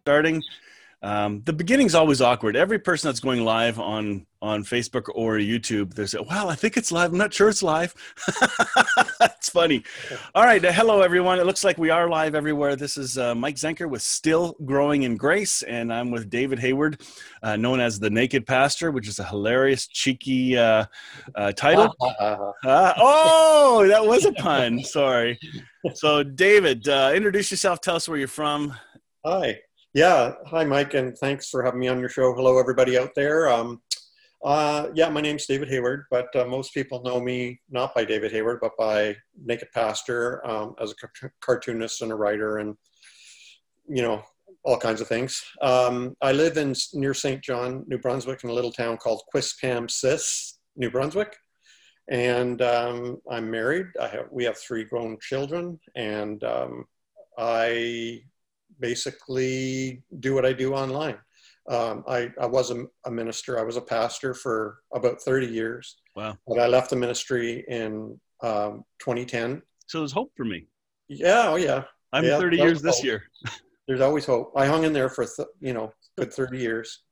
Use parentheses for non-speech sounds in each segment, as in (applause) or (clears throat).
starting. Um, the beginning's always awkward. Every person that's going live on on Facebook or YouTube, they say, "Well, I think it's live. I'm not sure it's live." (laughs) That's funny. All right, uh, hello everyone. It looks like we are live everywhere. This is uh, Mike Zenker with Still Growing in Grace, and I'm with David Hayward, uh, known as the Naked Pastor, which is a hilarious, cheeky uh, uh, title. (laughs) Uh, oh, that was a pun. Sorry. So, David, introduce yourself. Tell us where you're from. Hi. Yeah. Hi, Mike, and thanks for having me on your show. Hello, everybody out there. Um, uh, yeah, my name's David Hayward, but uh, most people know me not by David Hayward, but by Naked Pastor um, as a ca- cartoonist and a writer, and you know all kinds of things. Um, I live in near St. John, New Brunswick, in a little town called Quispamsis, New Brunswick, and um, I'm married. I have we have three grown children, and um, I basically do what I do online. Um, I, I was a, a, minister. I was a pastor for about 30 years. Wow. But I left the ministry in um, 2010. So there's hope for me. Yeah. Oh, yeah. I'm yeah, 30 years this year. (laughs) there's always hope. I hung in there for, th- you know, good 30 years.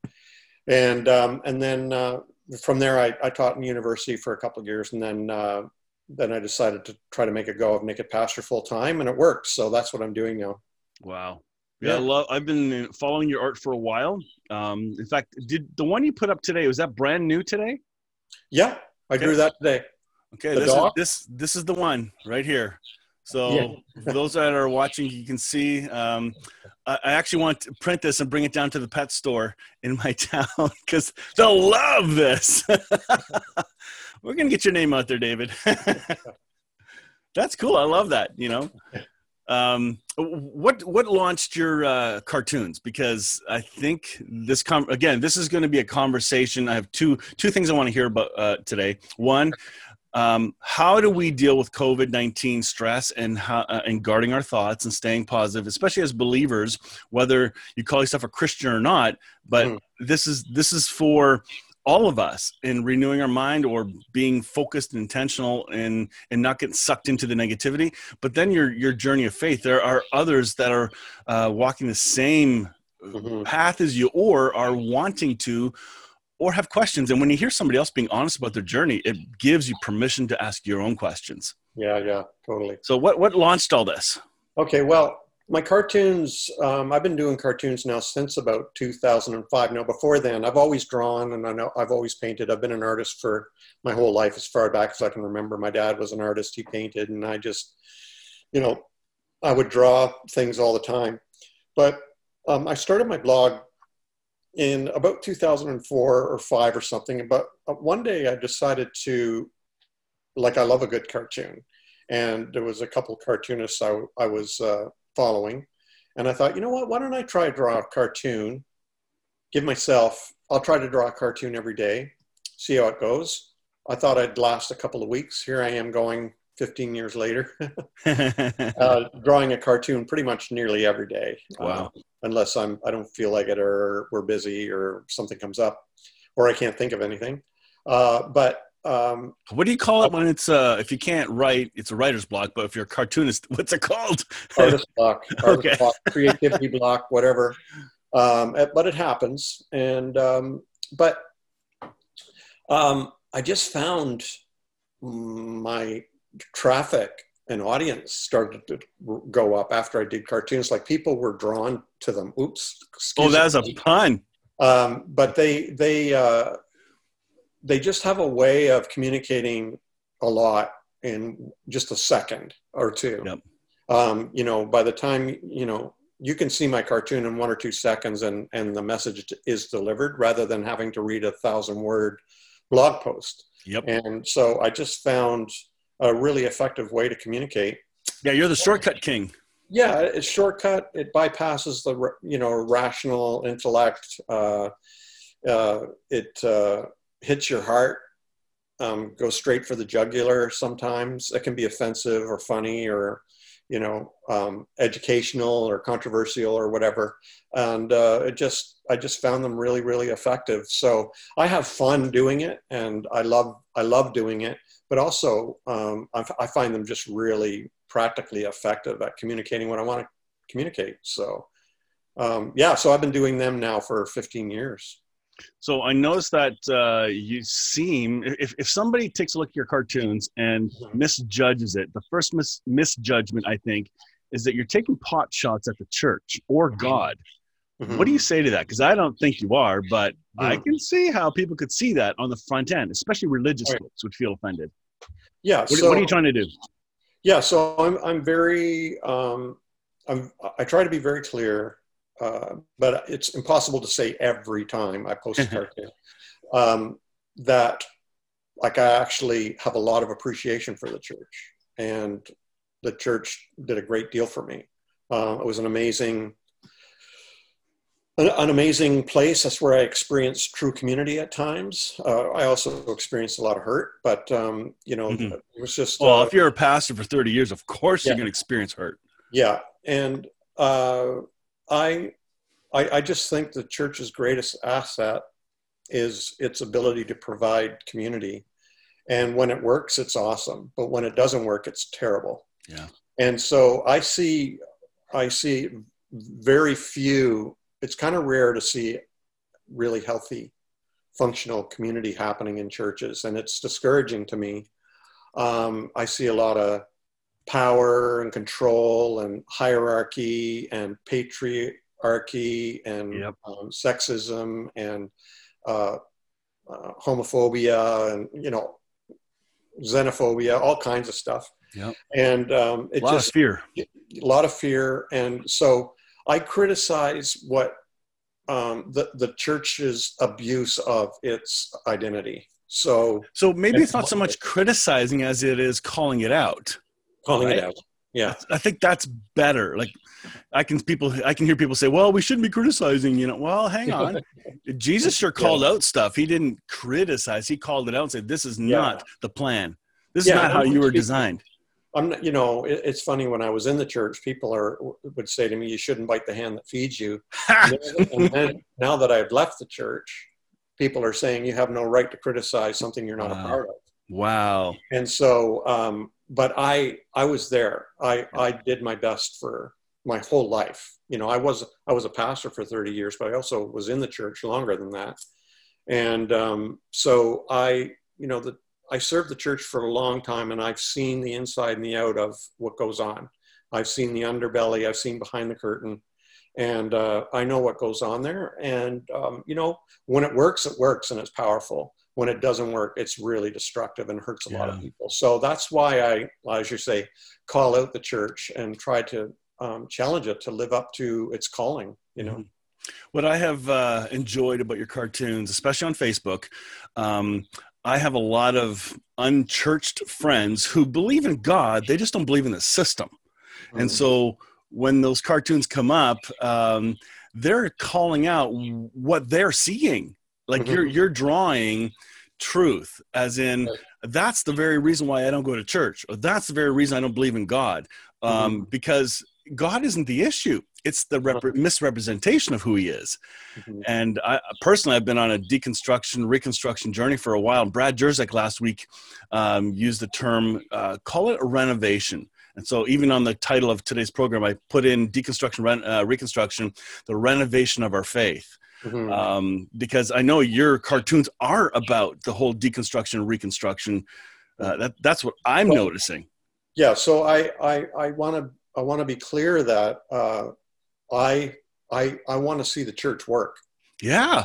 And, um, and then uh, from there, I, I taught in university for a couple of years. And then, uh, then I decided to try to make a go of Naked Pastor full time, and it worked. So that's what I'm doing now. Wow. Yeah, yeah. Love, I've been following your art for a while. Um, in fact, did the one you put up today was that brand new today? Yeah, I okay. drew that today. Okay, this is, this this is the one right here. So yeah. for those that are watching, you can see. Um, I, I actually want to print this and bring it down to the pet store in my (laughs) town because they'll love this. (laughs) We're gonna get your name out there, David. (laughs) That's cool. I love that. You know. Um, what what launched your uh, cartoons? Because I think this com- again, this is going to be a conversation. I have two two things I want to hear about uh, today. One, um, how do we deal with COVID nineteen stress and how uh, and guarding our thoughts and staying positive, especially as believers, whether you call yourself a Christian or not. But mm. this is this is for all of us in renewing our mind or being focused and intentional and and not getting sucked into the negativity. But then your your journey of faith there are others that are uh, walking the same mm-hmm. path as you or are wanting to or have questions. And when you hear somebody else being honest about their journey it gives you permission to ask your own questions. Yeah yeah totally. So what what launched all this? Okay well my cartoons um, i've been doing cartoons now since about 2005 now before then i've always drawn and i know i've always painted. I've been an artist for my whole life as far back as i can remember. My dad was an artist. He painted and i just you know i would draw things all the time. But um, i started my blog in about 2004 or 5 or something but uh, one day i decided to like i love a good cartoon. And there was a couple cartoonists I, I was uh, following. And I thought, you know what, why don't I try to draw a cartoon, give myself, I'll try to draw a cartoon every day, see how it goes. I thought I'd last a couple of weeks. Here I am going 15 years later, (laughs) (laughs) uh, drawing a cartoon pretty much nearly every day. Wow. Uh, unless I'm, I don't feel like it or we're busy or something comes up or I can't think of anything. Uh, but um, what do you call it when it's uh if you can't write it's a writer's block but if you're a cartoonist (laughs) what's it called? Artist block (laughs) artist okay. block creativity block whatever. Um, but it happens. And um, but um, i just found my traffic and audience started to go up after i did cartoons. Like people were drawn to them. Oops oh that's a pun. Um, but they they uh, they just have a way of communicating a lot in just a second or two. Yep. Um, you know, by the time you know you can see my cartoon in one or two seconds, and and the message is delivered rather than having to read a thousand word blog post. Yep. And so I just found a really effective way to communicate. Yeah, you're the shortcut king. Yeah, it's shortcut. It bypasses the you know rational intellect. Uh, uh, it uh, hits your heart. Um, goes straight for the jugular. Sometimes it can be offensive or funny or you know um, educational or controversial or whatever. And uh, it just I just found them really really effective. So I have fun doing it, and I love I love doing it. But also um, I, I find them just really practically effective at communicating what I want to communicate. So, um, yeah, so I've been doing them now for 15 years. So I noticed that uh, you seem, if, if somebody takes a look at your cartoons and mm-hmm. misjudges it, the first mis- misjudgment, I think, is that you're taking pot shots at the church or mm-hmm. God. Mm-hmm. What do you say to that? Because I don't think you are, but mm-hmm. I can see how people could see that on the front end, especially religious right. folks would feel offended. Yeah. What, so, what are you trying to do? Yeah, so I'm I'm very um, I'm I try to be very clear, uh, but it's impossible to say every time I post a (laughs) cartoon um, that like I actually have a lot of appreciation for the church, and the church did a great deal for me. Uh, it was an amazing an, amazing place. That's where I experienced true community at times. Uh, I also experienced a lot of hurt, but um, you know, mm-hmm. it was just. Well, uh, if you're a pastor for 30 years, of course yeah. you're going to experience hurt. Yeah, and uh, I, I, I just think the church's greatest asset is its ability to provide community, and when it works, it's awesome. But when it doesn't work, it's terrible. Yeah. And so I see, I see very few it's kind of rare to see really healthy, functional community happening in churches, and it's discouraging to me. Um, I see a lot of power and control and hierarchy and patriarchy and yep. um, sexism and uh, uh, homophobia and you know xenophobia, all kinds of stuff. Yeah, and um, it a lot just, of fear. A lot of fear, and so I criticize what um, the the church's abuse of its identity. So, so maybe it's not so much criticizing as it is calling it out. Calling right? it out. Yeah, I think that's better. Like, I can people, I can hear people say, "Well, we shouldn't be criticizing." You know, well, hang on. (laughs) Jesus sure called yeah. out stuff. He didn't criticize. He called it out and said, "This is not yeah. the plan. This is not how you were designed." I'm you know, it, it's funny when I was in the church, people are would say to me, "You shouldn't bite the hand that feeds you." (laughs) and then now that I've left the church, people are saying you have no right to criticize something you're not wow. a part of. Wow. And so, um, but I I was there. I I did my best for my whole life. You know, I was I was a pastor for 30 years, but I also was in the church longer than that. And um, so I, you know, the I served the church for a long time and I've seen the inside and the out of what goes on. I've seen the underbelly, I've seen behind the curtain, and uh, I know what goes on there. And, um, you know, when it works, it works and it's powerful. When it doesn't work, it's really destructive and hurts a yeah. lot of people. So that's why I, as you say, call out the church and try to um, challenge it to live up to its calling, you know. Mm-hmm. What I have uh, enjoyed about your cartoons, especially on Facebook, um, I have a lot of unchurched friends who believe in God, they just don't believe in the system. Mm. And so when those cartoons come up, um, they're calling out what they're seeing. Like mm-hmm. you're you're drawing truth, as in that's the very reason why I don't go to church, or that's the very reason I don't believe in God, um, mm-hmm. because God isn't the issue it's the rep- misrepresentation of who he is. Mm-hmm. And I personally, I've been on a deconstruction, reconstruction journey for a while. And Brad Jersak last week um, used the term, uh, call it a renovation. And so, even on the title of today's program, I put in deconstruction, uh, reconstruction, the renovation of our faith. Mm-hmm. Um, because I know your cartoons are about the whole deconstruction, reconstruction. Uh, that, that's what I'm well, noticing. Yeah. So I, I, I want to I want to be clear that uh, I I I want to see the church work. Yeah,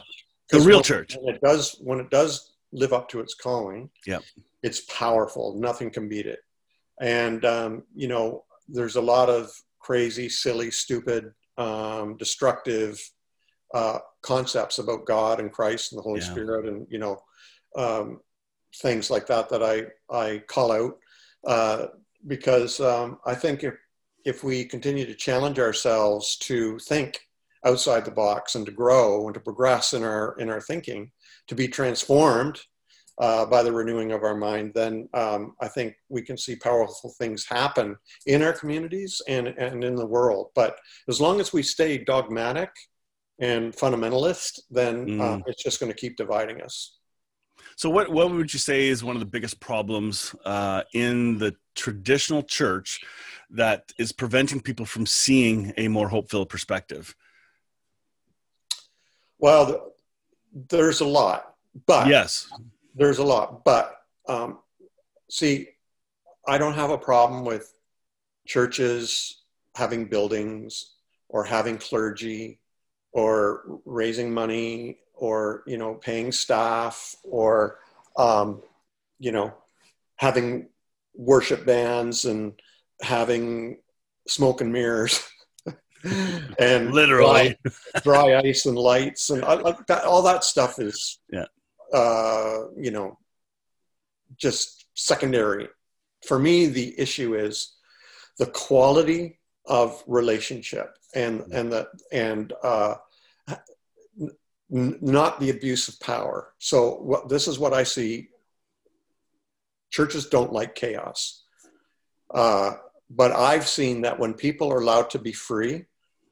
the real when, church. When it does when it does live up to its calling. Yeah, it's powerful. Nothing can beat it. And um, you know, there's a lot of crazy, silly, stupid, um, destructive uh, concepts about God and Christ and the Holy yeah. Spirit, and you know, um, things like that that I I call out uh, because um, I think if if we continue to challenge ourselves to think outside the box and to grow and to progress in our in our thinking, to be transformed uh, by the renewing of our mind, then um, I think we can see powerful things happen in our communities and, and in the world. But as long as we stay dogmatic and fundamentalist, then mm. uh, it's just going to keep dividing us. So, what, what would you say is one of the biggest problems uh, in the traditional church that is preventing people from seeing a more hope-filled perspective? Well, there's a lot, but yes, there's a lot. But um, see, I don't have a problem with churches having buildings or having clergy or raising money or you know paying staff or um, you know having worship bands and having smoke and mirrors (laughs) and literally. dry, dry, ice and lights and all that, all that stuff is yeah. uh, you know just secondary. For me the issue is the quality of relationship and mm-hmm. and the and uh, n- not the abuse of power. So what, this is what I see. Churches don't like chaos, uh, but I've seen that when people are allowed to be free,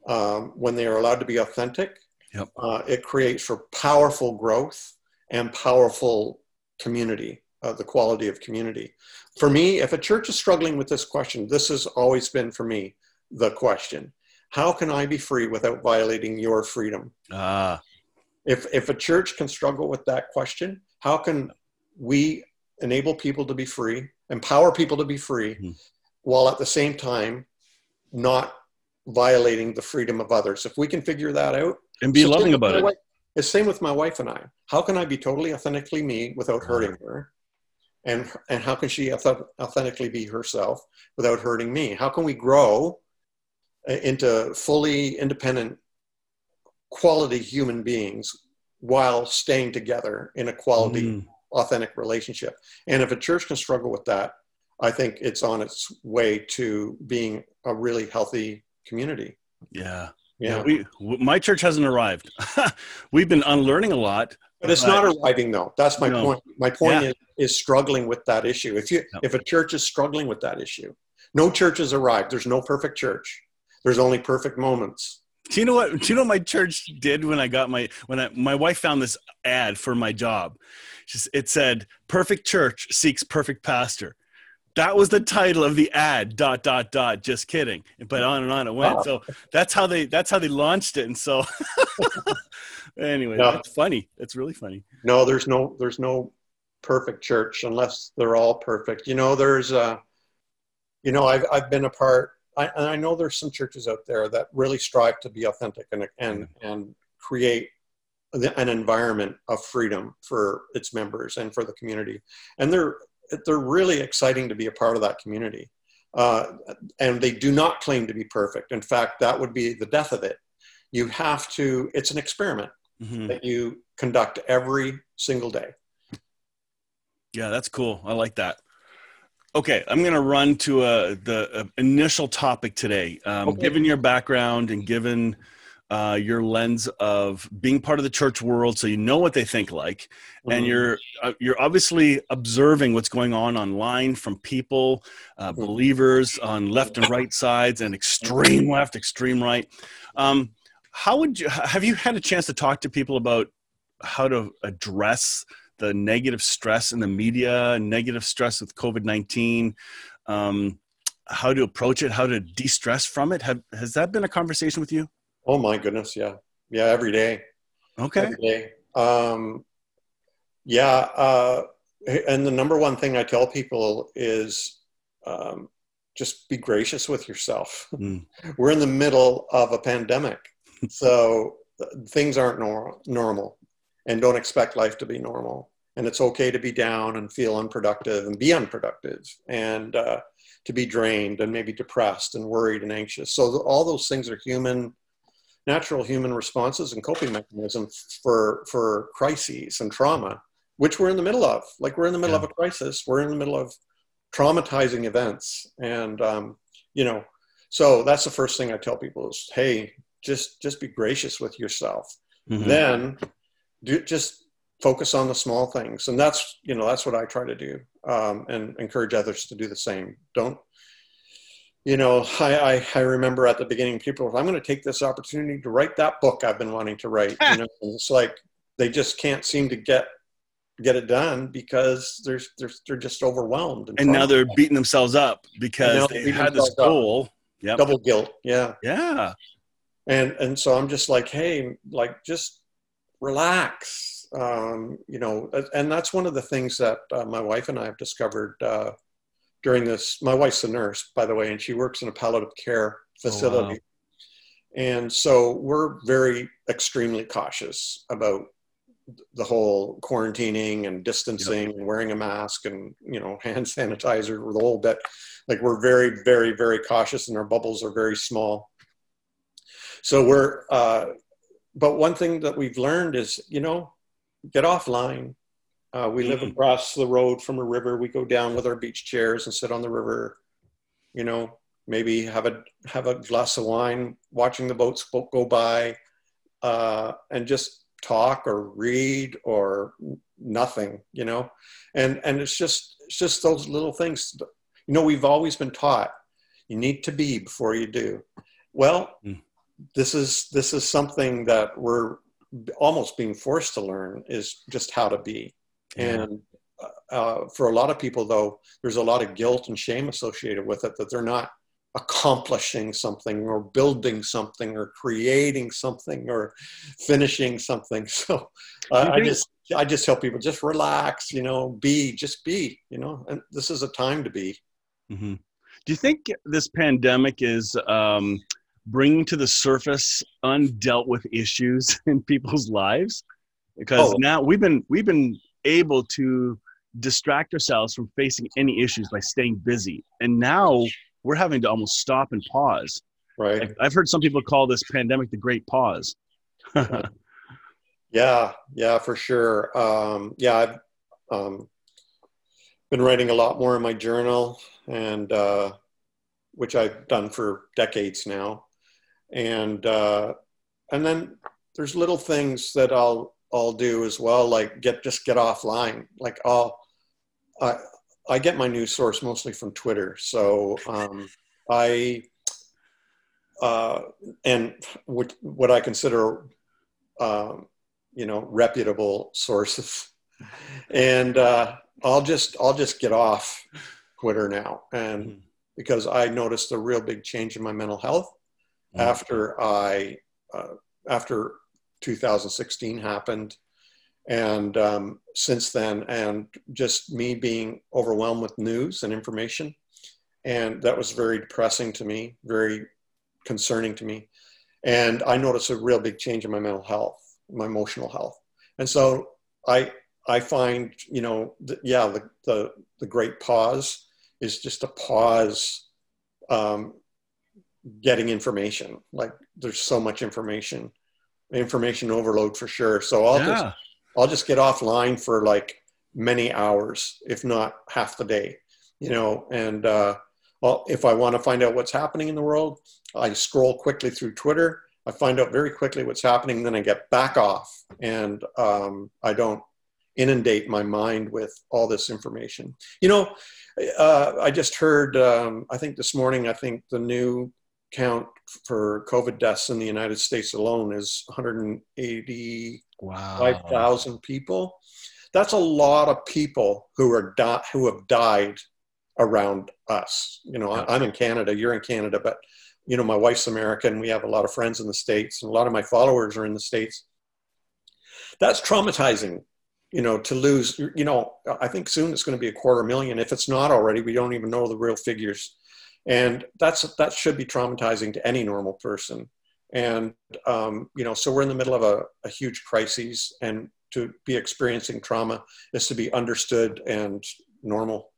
um, when they are allowed to be authentic, yep. uh, it creates for powerful growth and powerful community. Uh, the quality of community. For me, if a church is struggling with this question, this has always been for me the question how can I be free without violating your freedom? Ah. If, if a church can struggle with that question, how can we enable people to be free, empower people to be free, mm. while at the same time not violating the freedom of others? If we can figure that out and be so loving about it. Wife, it's same with my wife and I. How can I be totally authentically me without hurting her? And, and how can she authentically be herself without hurting me? How can we grow into fully independent quality human beings while staying together in a quality mm. authentic relationship. And if a church can struggle with that i think it's on its way to being a really healthy community. Yeah. Yeah, we my church hasn't arrived. (laughs) We've been unlearning a lot but it's not arriving though. That's my no. point. My point yeah. is, is struggling with that issue. If you if a church is struggling with that issue no church has arrived. There's no perfect church there's only perfect moments. Do you know what? Do you know what my church did when I got my when I, my wife found this ad for my job? it said, "Perfect church seeks perfect pastor." That was the title of the ad. Dot dot dot. Just kidding. But on and on it went. So that's how they that's how they launched it. And so, (laughs) anyway, no. that's funny. That's really funny. No, there's no there's no perfect church unless they're all perfect. You know, there's uh, you know, I've I've been a part I, and I know there's some churches out there that really strive to be authentic and and and create an environment of freedom for its members and for the community, and they're they're really exciting to be a part of that community. Uh, and they do not claim to be perfect. In fact, that would be the death of it. You have to. It's an experiment mm-hmm. that you conduct every single day. Yeah, that's cool. I like that. Okay, I'm going to run to uh, the uh, initial topic today. Um, okay. Given your background and given uh, your lens of being part of the church world, so you know what they think like, mm-hmm. and you're uh, you're obviously observing what's going on online from people, uh, mm-hmm. believers on left and right sides, and extreme left, extreme right. Um, how would you have you had a chance to talk to people about how to address the negative stress in the media, negative stress with COVID nineteen, um, how to approach it, how to de-stress from it. Have, has that been a conversation with you? Oh my goodness, yeah, yeah, every day. Okay. Every day. Um, yeah, uh, and the number one thing I tell people is um, just be gracious with yourself. Mm. (laughs) We're in the middle of a pandemic, (laughs) so things aren't nor- normal, and don't expect life to be normal and it's okay to be down and feel unproductive and be unproductive and uh, to be drained and maybe depressed and worried and anxious so all those things are human natural human responses and coping mechanisms for for crises and trauma which we're in the middle of like we're in the middle yeah. of a crisis we're in the middle of traumatizing events and um, you know So that's the first thing I tell people is, hey, just just be gracious with yourself. Mm-hmm. Then do just focus on the small things, and that's you know that's what I try to do, um, and encourage others to do the same. Don't you know, I, I, I, remember at the beginning, people, I'm going to take this opportunity to write that book I've been wanting to write. you know, it's like they just can't seem to get get it done because they're they're, they're just overwhelmed. And, and now they're beating themselves up because they had this goal. Yeah, double guilt. Yeah, yeah. And and so I'm just like, hey, like just relax. Um, you know, and that's one of the things that uh, my wife and I have discovered. Uh, during this. My wife's a nurse, by the way, and she works in a palliative care facility. Oh, wow. And so we're very extremely cautious about the whole quarantining and distancing yep. and wearing a mask and you know (laughs) hand sanitizer the whole bit like we're very very very cautious and our bubbles are very small so we're uh, but one thing that we've learned is you know get offline uh, we live mm-hmm. across the road from a river. We go down with our beach chairs and sit on the river. You know, maybe have a have a glass of wine, watching the boats go by, uh, and just talk or read or nothing. You know, and and it's just it's just those little things. You know, we've always been taught you need to be before you do. Well, mm. This is this is something that we're almost being forced to learn is just how to be and uh, for a lot of people, though, there's a lot of guilt and shame associated with it that they're not accomplishing something or building something or creating something or finishing something. (laughs) So uh, I just I just tell people just relax, you know, be just be, you know, and this is a time to be. Mm-hmm. Do you think this pandemic is um, bringing to the surface undealt with issues (laughs) in people's lives? Because oh. now we've been we've been able to distract ourselves from facing any issues by staying busy. And now we're having to almost stop and pause. Right. I've heard some people call this pandemic the great pause. (laughs) yeah, yeah, for sure. Um, yeah, I've um, been writing a lot more in my journal, and uh, which I've done for decades now. And uh, and then there's little things that I'll I'll do as well, like get just get offline. Like I'll I I get my news source mostly from Twitter, so um, I uh, and what what I consider um, you know reputable sources, and uh, I'll just I'll just get off Twitter now, and mm-hmm. because I noticed a real big change in my mental health mm-hmm. after I uh, after 2016 happened. And um, since then and just me being overwhelmed with news and information. And that was very depressing to me very concerning to me. And i noticed a real big change in my mental health my emotional health. And so i i find you know the, yeah the, the the great pause is just a pause um, getting information like there's so much information information overload for sure. So I'll yeah. just I'll just get offline for like many hours, if not half the day, you know. And uh, well, if I want to find out what's happening in the world, I scroll quickly through Twitter. I find out very quickly what's happening, then I get back off, and um, I don't inundate my mind with all this information. You know, uh, I just heard. Um, I think this morning. I think the new count for COVID deaths in the United States alone is 185,000 wow. people. That's a lot of people who are di- who have died around us. You know, I'm in Canada, you're in Canada, but you know, my wife's American. We have a lot of friends in the states, and a lot of my followers are in the states. That's traumatizing, you know, to lose. You know, I think soon it's going to be a quarter million. If it's not already, we don't even know the real figures and that's that should be traumatizing to any normal person. And um, you know so we're in the middle of a, a, huge crisis and to be experiencing trauma is to be understood and normal.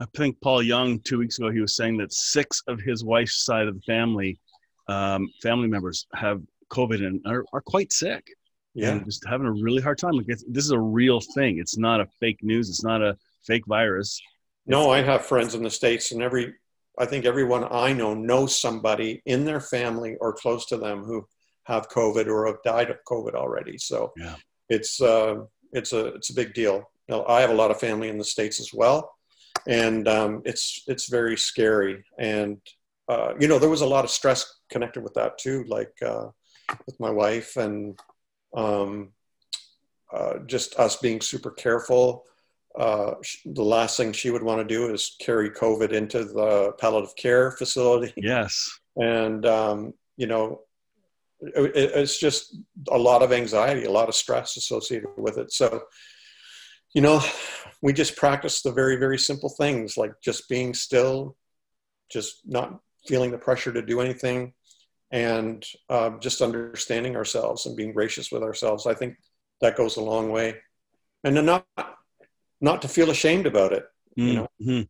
I think paul young two weeks ago he was saying that six of his wife's side of the family um, family members have covid and are, are quite sick. Yeah. And just having a really hard time. Like this is a real thing. It's not a fake news. It's not a fake virus. No i have friends in the states and every I think everyone I know knows somebody in their family or close to them who have COVID or have died of COVID already. So Yeah. it's uh, it's a it's a big deal. Now, I have a lot of family in the states as well, and um, it's it's very scary. And uh, you know, there was a lot of stress connected with that too, like uh, with my wife and um, uh, just us being super careful. Uh, the last thing she would want to do is carry COVID into the palliative care facility. Yes. (laughs) and um, you know it, it's just a lot of anxiety a lot of stress associated with it. So you know we just practice the very very simple things like just being still just not feeling the pressure to do anything and uh, just understanding ourselves and being gracious with ourselves. I think that goes a long way. And then not not to feel ashamed about it You know? Mhm.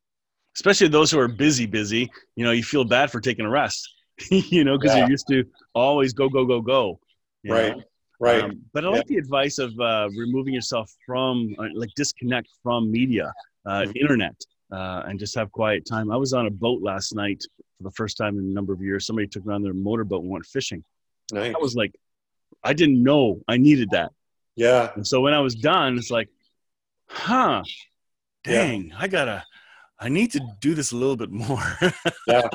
Especially those who are busy, busy. You know, you feel bad for taking a rest. (laughs) you know, because Yeah. you're used to always go, go, go, go. right know? right Um, but I like the advice of uh, removing yourself from, uh, like, disconnect from media, uh, Mhm. internet, uh, and just have quiet time. I was on a boat last night for the first time in a number of years. Somebody took me on their motorboat and went fishing. nice I was like, I didn't know I needed that. yeah And so when I was done, it's like, huh, Yeah. dang, I gotta, I need to do this a little bit more. yeah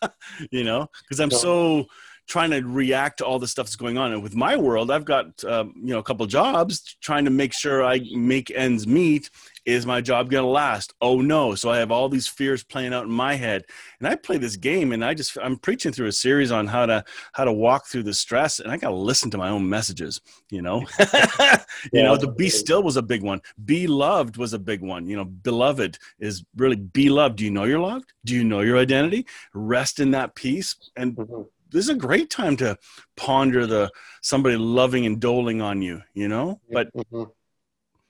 (laughs) you know, because I'm No. so trying to react to all the stuff that's going on. And with my world, I've got, um, you know, a couple jobs trying to make sure I make ends meet. Is my job going to last? Oh no. So I have all these fears playing out in my head. And I play this game and I just, I'm preaching through a series on how to, how to walk through the stress. And I got to listen to my own messages, you know, (laughs) you know, the be still was a big one. Be loved was a big one. You know, beloved is really be loved. Do you know you're loved? Do you know your identity? Rest in that peace. And Mhm. this is a great time to ponder the somebody loving and doling on you, you know? But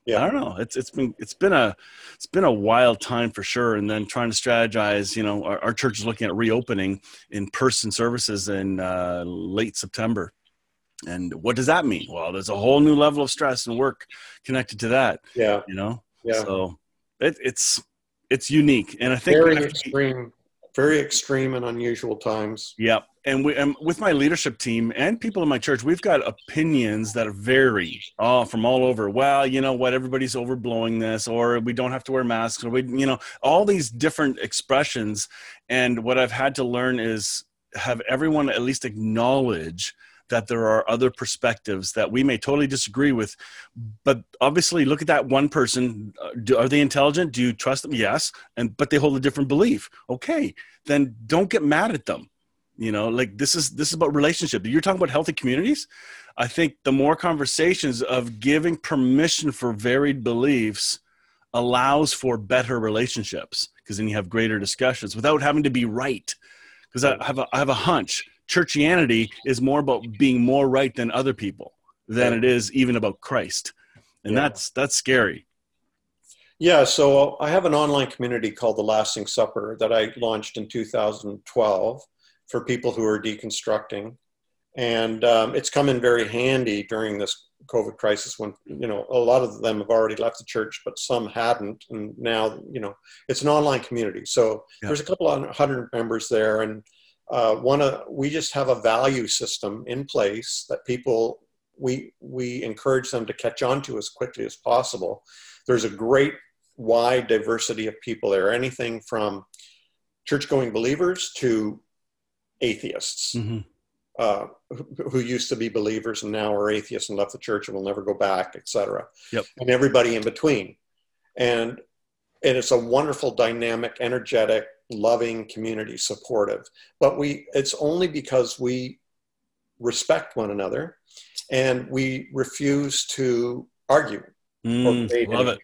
Mhm. I don't know. It's it's been it's been a it's been a wild time for sure. And then trying to strategize. You know, our, our church is looking at reopening in person services in uh, late September. And what does that mean? Well, there's a whole new level of stress and work connected to that. yeah You know, yeah so it, it's it's unique. And I think very extreme, very extreme and unusual times. Yeah, and we and with my leadership team and people in my church, we've got opinions that vary all from all over. Well, you know what, everybody's overblowing this, or we don't have to wear masks, or we, you know, all these different expressions. And what I've had to learn is have everyone at least acknowledge that there are other perspectives that we may totally disagree with. But obviously look at that one person. Uh, are they intelligent? Do you trust them? Yes. And but they hold a different belief. Okay. Then don't get mad at them you know like this is this is about relationship you're talking about healthy communities. I think the more conversations of giving permission for varied beliefs allows for better relationships because then you have greater discussions without having to be right. Because I have a, I have a hunch churchianity is more about being more right than other people than it is even about christ. And Yeah. that's that's scary. Yeah, so uh, I have an online community called The Lasting Supper that I launched in 2012 for people who are deconstructing. And um, it's come in very handy during this COVID crisis when, you know, a lot of them have already left the church, but some hadn't. And now, you know, it's an online community. So Yeah. there's a couple of hundred members there. And uh, one of, we just have a value system in place that people, we, we encourage them to catch on to as quickly as possible. There's a great wide diversity of people there, anything from church going believers to atheists Mhm. uh, who, who used to be believers and now are atheists and left the church and will never go back, etc. Yep. And everybody in between. And, and it's a wonderful, dynamic, energetic, loving community, supportive. But we, it's only because we respect one another and we refuse to argue Mm, love didn't. it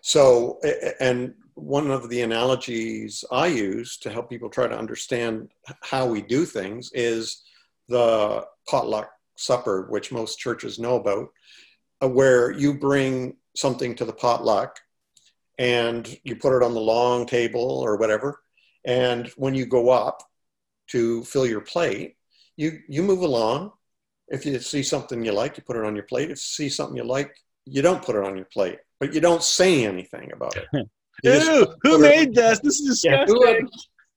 so, and one of the analogies I use to help people try to understand how we do things is the potluck supper, which most churches know about, uh, where you bring something to the potluck and you put it on the long table or whatever. And when you go up to fill your plate, you, you move along. If you see something you like, you put it on your plate. If you see something you like, you don't put it on your plate, but you don't say anything about it. You just Ew, who made this? This is disgusting. Yeah, disgusting.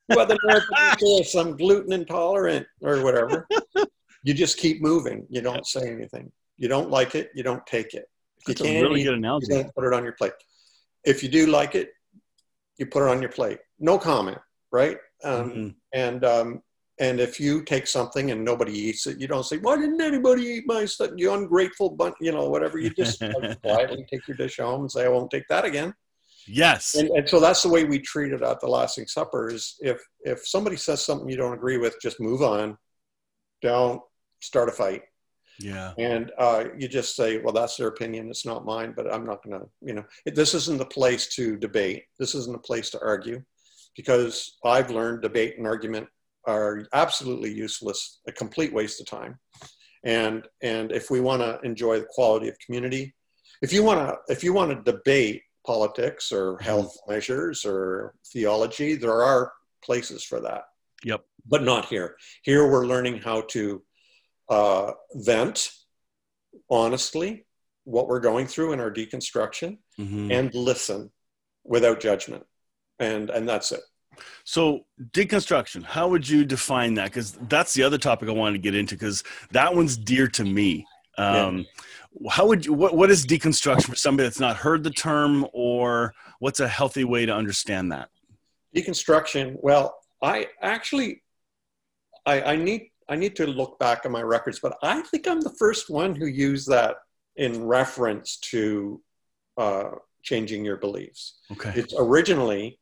whoever, whether I'm gluten intolerant or whatever. (laughs) You just keep moving. You don't say anything. You don't like it, you don't take it. If That's you a can't really eat, good you analogy. don't put it on your plate. If you do like it, you put it on your plate. No comment, right? Um, Mhm. And um, and if you take something and nobody eats it, you don't say, "Why didn't anybody eat my stuff?" You ungrateful, but you know whatever. You just like, (laughs) quietly take your dish home and say, "I won't take that again." Yes. And, and so that's the way we treat it at the Lasting Supper. Is if if somebody says something you don't agree with, just move on. Don't start a fight. Yeah. And uh, you just say, well, that's their opinion. It's not mine, but I'm not going to, you know, it, this isn't the place to debate. This isn't the place to argue because I've learned debate and argument are absolutely useless, a complete waste of time. And, and if we want to enjoy the quality of community, if you want to, if you want to debate politics or health measures or theology, there are places for that. Yep. But not here. Here we're learning how to uh, vent honestly what we're going through in our deconstruction Mhm. and listen without judgment and and that's it So deconstruction, how would you define that? Because that's the other topic I wanted to get into because that one's dear to me. Um, How would you? What, what is deconstruction for somebody that's not heard the term, or what's a healthy way to understand that? deconstruction well i actually i i need i need to look back at my records but i think i'm the first one who used that in reference to uh, changing your beliefs Okay. It's originally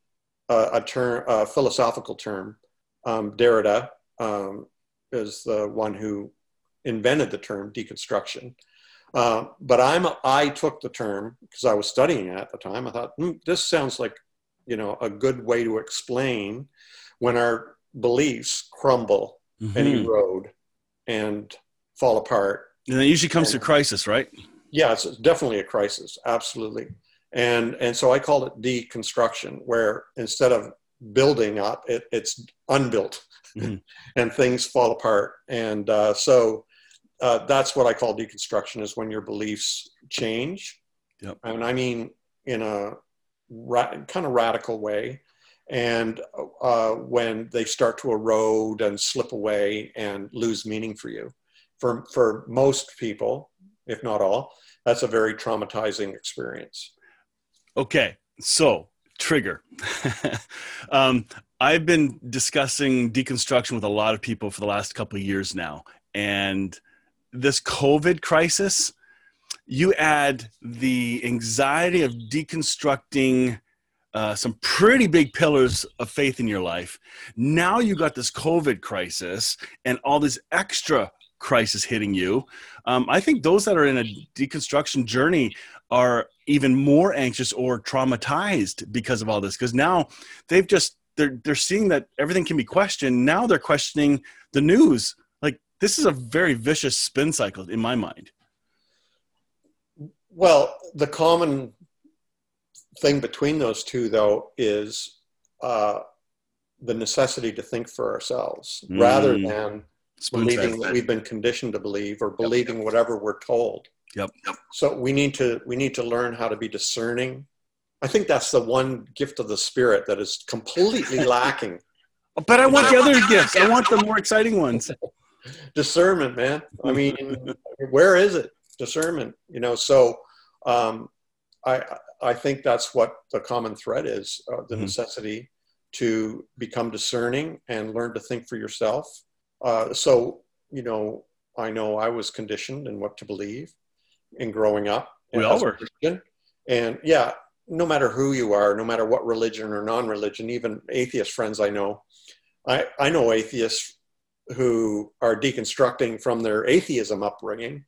uh, a term, a philosophical term. Um, Derrida um, is the one who invented the term deconstruction. Uh, but I'm I took the term because I was studying it at the time. I thought hmm, this sounds like you know a good way to explain when our beliefs crumble and Mhm. erode and fall apart And it usually comes to crisis, right? yeah it's definitely a crisis absolutely and and so i called it deconstruction where instead of building up it, it's unbuilt Mhm. (laughs) and things fall apart and uh, so uh, that's what i call deconstruction is when your beliefs change Yep. and i mean in a ra- kind of radical way and uh, when they start to erode and slip away and lose meaning for you for for most people if not all that's a very traumatizing experience. Okay, so trigger. (laughs) um, I've been discussing deconstruction with a lot of people for the last couple of years now, and this COVID crisis, you add the anxiety of deconstructing uh, some pretty big pillars of faith in your life. Now you got this COVID crisis and all this extra crisis hitting you. Um, I think those that are in a deconstruction journey are even more anxious or traumatized because of all this because now they've just they're they're seeing that everything can be questioned now they're questioning the news this is a very vicious spin cycle in my mind Well, the common thing between those two, though, is uh, the necessity to think for ourselves Mm. rather than Spoon believing fed. what we've been conditioned to believe or believing whatever we're told. Yep. So we need to we need to learn how to be discerning. I think that's the one gift of the spirit that is completely (laughs) lacking. but i want the other gifts i want the more exciting ones (laughs) Discernment, man. I mean, (laughs) where is it? Discernment. You know. So, um, I I think that's what the common thread is: uh, the Mhm. necessity to become discerning and learn to think for yourself. Uh, so, you know, I know I was conditioned in what to believe in growing up. We all were. Christian. And yeah, no matter who you are, no matter what religion or non-religion, even atheist friends I know, I, I know atheists who are deconstructing from their atheism upbringing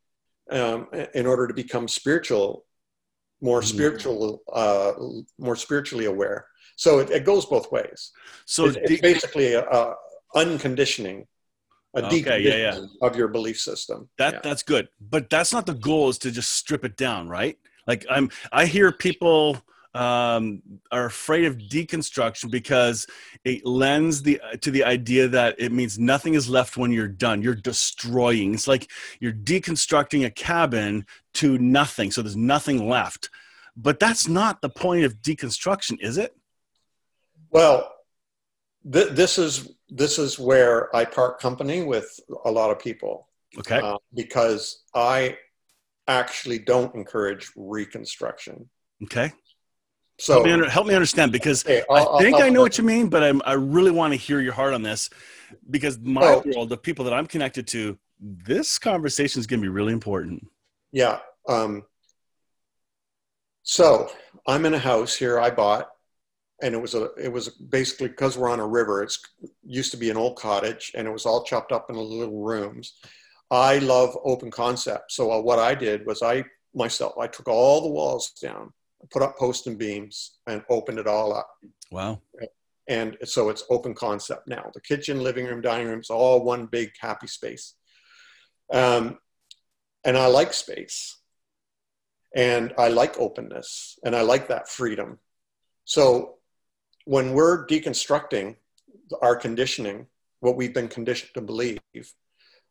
um, in order to become spiritual, more Mhm. spiritual, uh, more spiritually aware. So it, it goes both ways. so It's, it's basically a, a unconditioning, a Okay, yeah, yeah. of your belief system. that Yeah. that's good but that's not the goal is to just strip it down right like i'm i hear people um, are afraid of deconstruction because it lends the to the idea that it means nothing is left when you're done you're destroying it's like you're deconstructing a cabin to nothing so there's nothing left but that's not the point of deconstruction is it Well, th- this is this is where I part company with a lot of people. Okay. Uh, because I actually don't encourage reconstruction. Okay. So help me, under, help me understand because I think I'll, i know what you mean, but I'm, I really want to hear your heart on this because my world, the people that I'm connected to, this conversation is going to be really important. Yeah. Um, so I'm in a house here I bought, and it was a it was basically because we're on a river. It's used to be an old cottage, and it was all chopped up into little rooms. I love open concept, so uh, what I did was I myself I took all the walls down, put up post and beams, and opened it all up. Wow. And so it's open concept now. The kitchen, living room, dining room is all one big happy space. Um, and I like space and I like openness and I like that freedom. So when we're deconstructing our conditioning, what we've been conditioned to believe,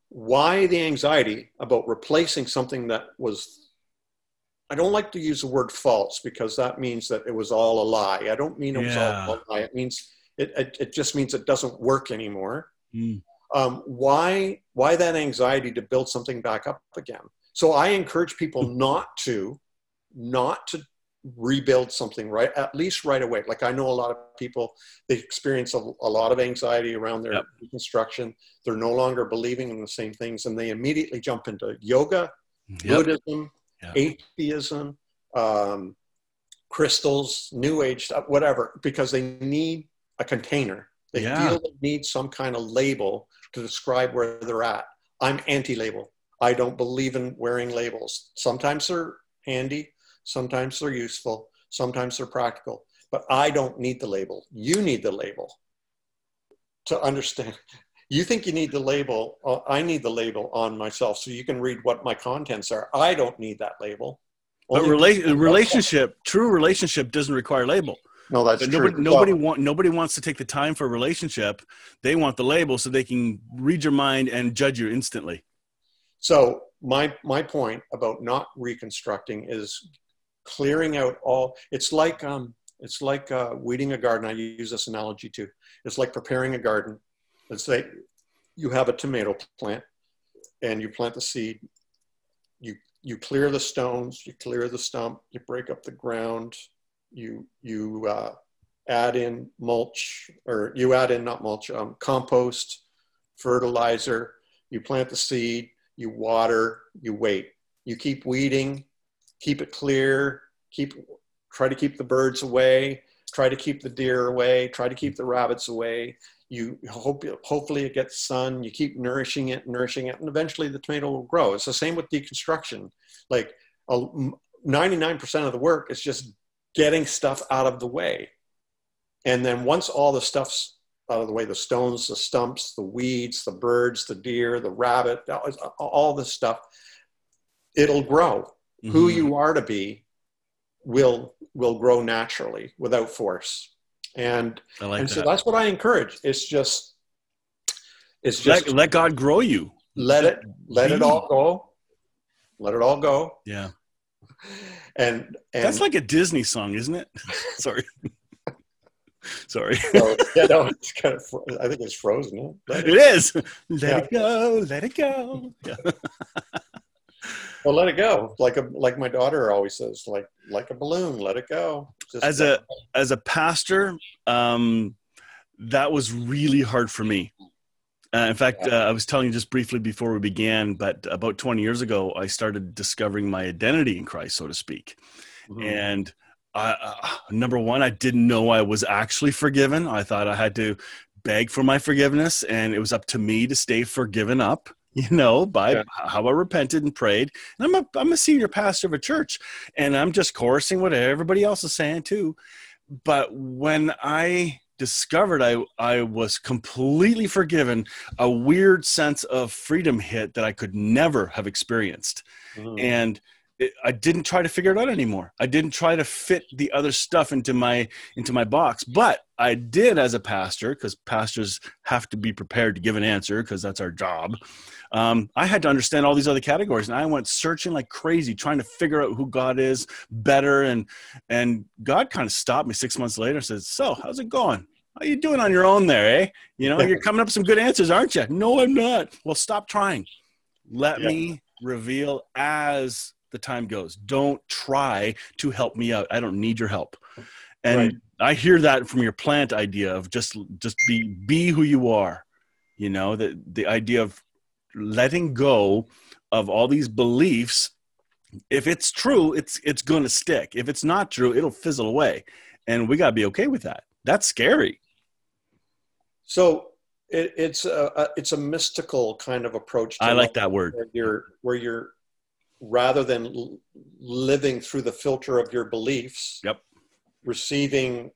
why the anxiety about replacing something that was I don't like to use the word false because that means that it was all a lie. I don't mean it was all a lie. It means it, it, it, just means it doesn't work anymore. Mm. Um, why why that anxiety to build something back up again? So I encourage people not to, not to rebuild something right at least right away. Like I know a lot of people they experience a, a lot of anxiety around their yep. reconstruction. They're no longer believing in the same things, and they immediately jump into yoga, yep. Buddhism, yep. atheism, um, crystals, New Age stuff, whatever, because they need a container. They yeah. feel they need some kind of label to describe where they're at. I'm anti-label. I don't believe in wearing labels. Sometimes they're handy, sometimes they're useful, sometimes they're practical, but I don't need the label. You need the label to understand. You think you need the label, uh, I need the label on myself so you can read what my contents are. I don't need that label. But rela- relationship, true relationship doesn't require label. No, that's but true. Nobody, nobody want nobody wants to take the time for a relationship. They want the label so they can read your mind and judge you instantly. So my my point about not reconstructing is clearing out all. It's like um, it's like uh, weeding a garden. I use this analogy too. It's like preparing a garden. Let's say you have a tomato plant, and you plant the seed. You you clear the stones. You clear the stump. You break up the ground. You you uh, add in mulch, or you add in not mulch, um, compost, fertilizer. You plant the seed you water, you wait. You keep weeding, keep it clear, keep try to keep the birds away, try to keep the deer away, try to keep the rabbits away. You hope hopefully it gets sun. You keep nourishing it, nourishing it, and eventually the tomato will grow. It's the same with deconstruction. Like 99% of the work is just getting stuff out of the way. And then once all the stuff's out of the way the stones, the stumps, the weeds, the birds, the deer, the rabbit, all this stuff. It'll grow. Mm-hmm. Who you are to be will will grow naturally without force. And like and that. so that's what I encourage. It's just it's just let, let God grow you. Let it let it all go. Let it all go. Yeah. (laughs) And, and that's like a Disney song, isn't it? (laughs) Sorry. (laughs) Sorry. so, yeah, no, it's kind of. I think it's frozen. It, it is. Let yeah. it go. Let it go. Yeah. Well, let it go. Like a like my daughter always says, like like a balloon. Let it go. Just as a as a pastor, um, that was really hard for me. Uh, in fact, uh, I was telling you just briefly before we began, but about 20 years ago, I started discovering my identity in Christ, so to speak. Mm-hmm. And uh, number one, I didn't know I was actually forgiven. I thought I had to beg for my forgiveness, and it was up to me to stay forgiven up. (laughs) You know, by yeah. how I repented and prayed. And I'm a I'm a senior pastor of a church, and I'm just chorusing what everybody else is saying too. But when I discovered I I was completely forgiven, a weird sense of freedom hit that I could never have experienced, mm. and it, I didn't try to figure it out anymore. I didn't try to fit the other stuff into my into my box, but I did as a pastor because pastors have to be prepared to give an answer because that's our job. Um, I had to understand all these other categories, and I went searching like crazy, trying to figure out who God is better. And and God kind of stopped me six months later. and Said, "So, how's it going?" How are you doing on your own there, eh? You know, you're coming up with some good answers, aren't you? No, I'm not. Well, stop trying. Let yeah. me reveal as the time goes. Don't try to help me out. I don't need your help. And right. I hear that from your plant idea of just just be be who you are. You know, the the idea of letting go of all these beliefs if it's true it's it's going to stick if it's not true it'll fizzle away and we got to be okay with that that's scary so it, it's a, it's a mystical kind of approach i like that word where you're where you're rather than l- living through the filter of your beliefs yep receiving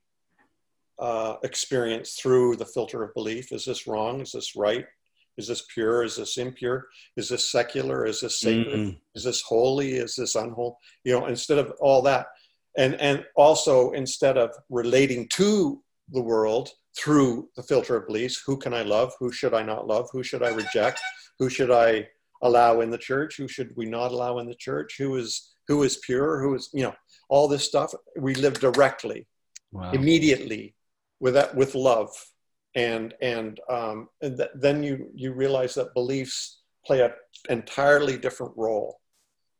uh, experience through the filter of belief is this wrong is this right is this pure? Is this impure? Is this secular? Is this sacred? mm Is this holy? Is this unholy? You know, instead of all that, and and also instead of relating to the world through the filter of beliefs, who can I love? Who should I not love? Who should I reject? Who should I allow in the church? Who should we not allow in the church? Who is who is pure? Who is you know all this stuff? We live directly, wow. immediately, with that with love and and, um, and th- then you you realize that beliefs play an entirely different role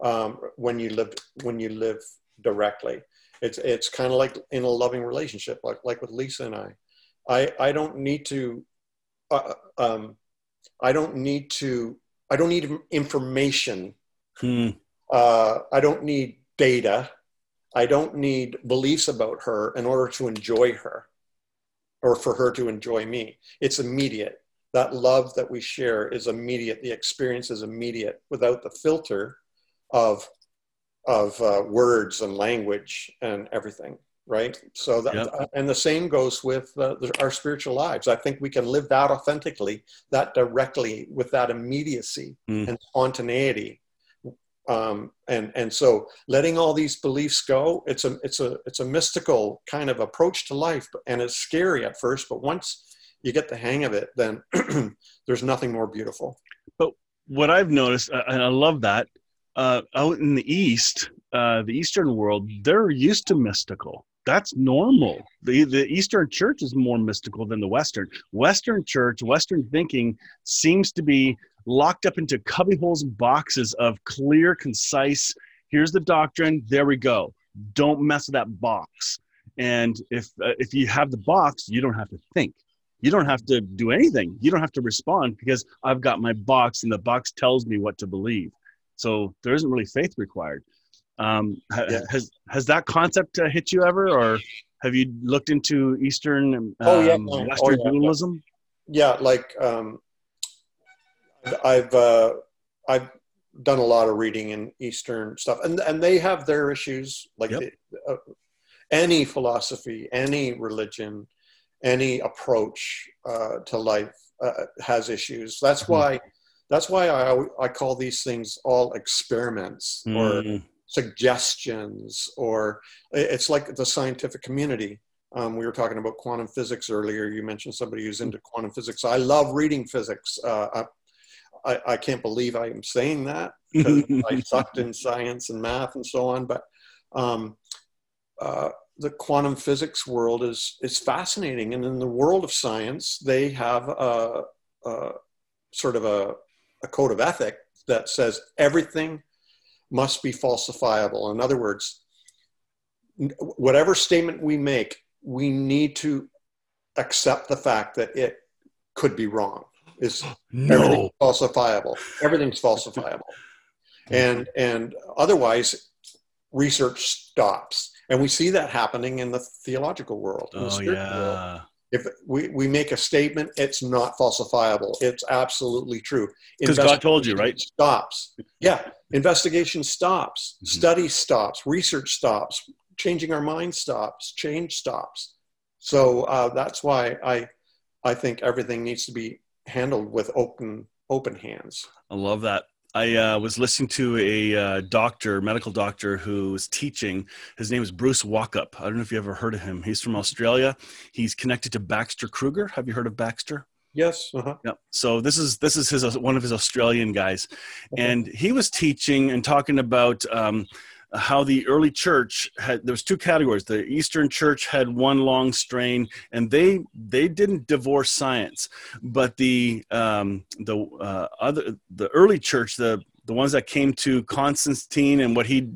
um, when you live when you live directly. It's it's kind of like in a loving relationship, like like with Lisa and I. I I don't need to. Uh, um, I don't need to. I don't need information. Hmm. Uh, I don't need data. I don't need beliefs about her in order to enjoy her or for her to enjoy me. It's immediate. That love that we share is immediate. The experience is immediate without the filter of of uh, words and language and everything right? So that yep. and the same goes with uh, our spiritual lives. I think we can live that authentically that directly with that immediacy mm. and spontaneity. Um, and and so letting all these beliefs go it's a it's a it's a mystical kind of approach to life and it's scary at first but once you get the hang of it then (clears throat) there's nothing more beautiful. But what i've noticed uh, and i love that uh, out in the east uh, the eastern world they're used to mystical that's normal. The the Eastern church is more mystical than the Western. Western church, Western thinking seems to be locked up into cubbyholes and boxes of clear, concise, here's the doctrine, there we go. Don't mess with that box. And if uh, if you have the box, you don't have to think. You don't have to do anything. You don't have to respond because I've got my box and the box tells me what to believe. So there isn't really faith required. Um, yeah. Has has that concept uh, hit you ever, or have you looked into Eastern um, oh, yeah. Oh, Western oh, yeah. dualism? Yeah, like um, I've uh, I've done a lot of reading in Eastern stuff, and and they have their issues. Like yep. the, uh, any philosophy, any religion, any approach uh, to life uh, has issues. That's mm-hmm. why that's why I I call these things all experiments mm. or suggestions, or it's like the scientific community. Um, we were talking about quantum physics earlier. You mentioned somebody who's into quantum physics. I love reading physics. Uh, I, I, can't believe I am saying that (laughs) because I sucked in science and math and so on. But um, uh, the quantum physics world is is fascinating, and in the world of science, they have a, a sort of a, a code of ethic that says everything must be falsifiable. In other words, whatever statement we make, we need to accept the fact that it could be wrong. Is oh, no. everything falsifiable? Everything's falsifiable, (laughs) and and otherwise, research stops. And we see that happening in the theological world. oh yeah. World if we, we make a statement, it's not falsifiable. It's absolutely true. Because God told you, right? Stops. Yeah. Investigation stops. Mm-hmm. Study stops. Research stops. Changing our mind stops. Change stops. So uh, that's why I, I think everything needs to be handled with open open hands. I love that. I uh, was listening to a uh, doctor, medical doctor, who was teaching. His name is Bruce Wauchope. I don't know if you ever heard of him. He's from Australia. He's connected to Baxter Kruger. Have you heard of Baxter? Yes. Uh-huh. Yeah. So this is this is his one of his Australian guys, and he was teaching and talking about um, how the early church had there was two categories. The eastern church had one long strain and they they didn't divorce science. But the um, the uh, other the early church the the ones that came to Constantine and what he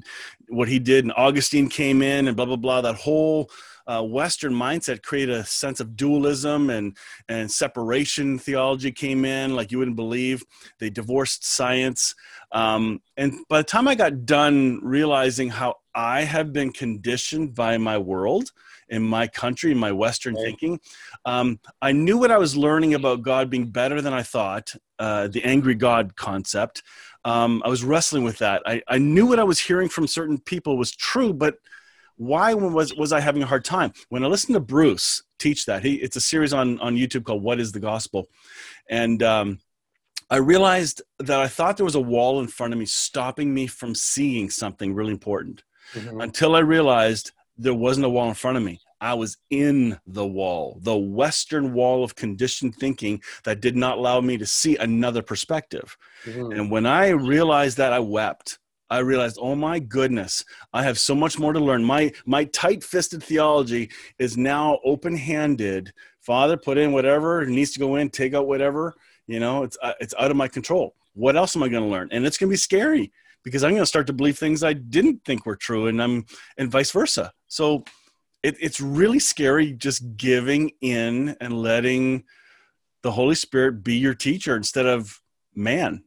what he did and Augustine came in and blah blah blah that whole uh, Western mindset created a sense of dualism and and separation theology came in like you wouldn't believe. They divorced science, um, and by the time I got done realizing how I have been conditioned by my world in my country, in my Western thinking, um, I knew what I was learning about God being better than I thought. Uh, the angry God concept. Um, I was wrestling with that. I, I knew what I was hearing from certain people was true, but why was was I having a hard time? When I listened to Bruce teach that, he it's a series on on YouTube called "What Is the Gospel," and um, I realized that I thought there was a wall in front of me stopping me from seeing something really important. Mm-hmm. Until I realized there wasn't a wall in front of me. I was in the wall, the Western wall of conditioned thinking that did not allow me to see another perspective. Mm-hmm. And when I realized that, I wept. I realized, oh my goodness, I have so much more to learn. My my tight-fisted theology is now open-handed. Father, put in whatever needs to go in, take out whatever. You know, it's uh, it's out of my control. What else am I going to learn? And it's going to be scary because I'm going to start to believe things I didn't think were true, and I'm and vice versa. So it, it's really scary just giving in and letting the Holy Spirit be your teacher instead of man.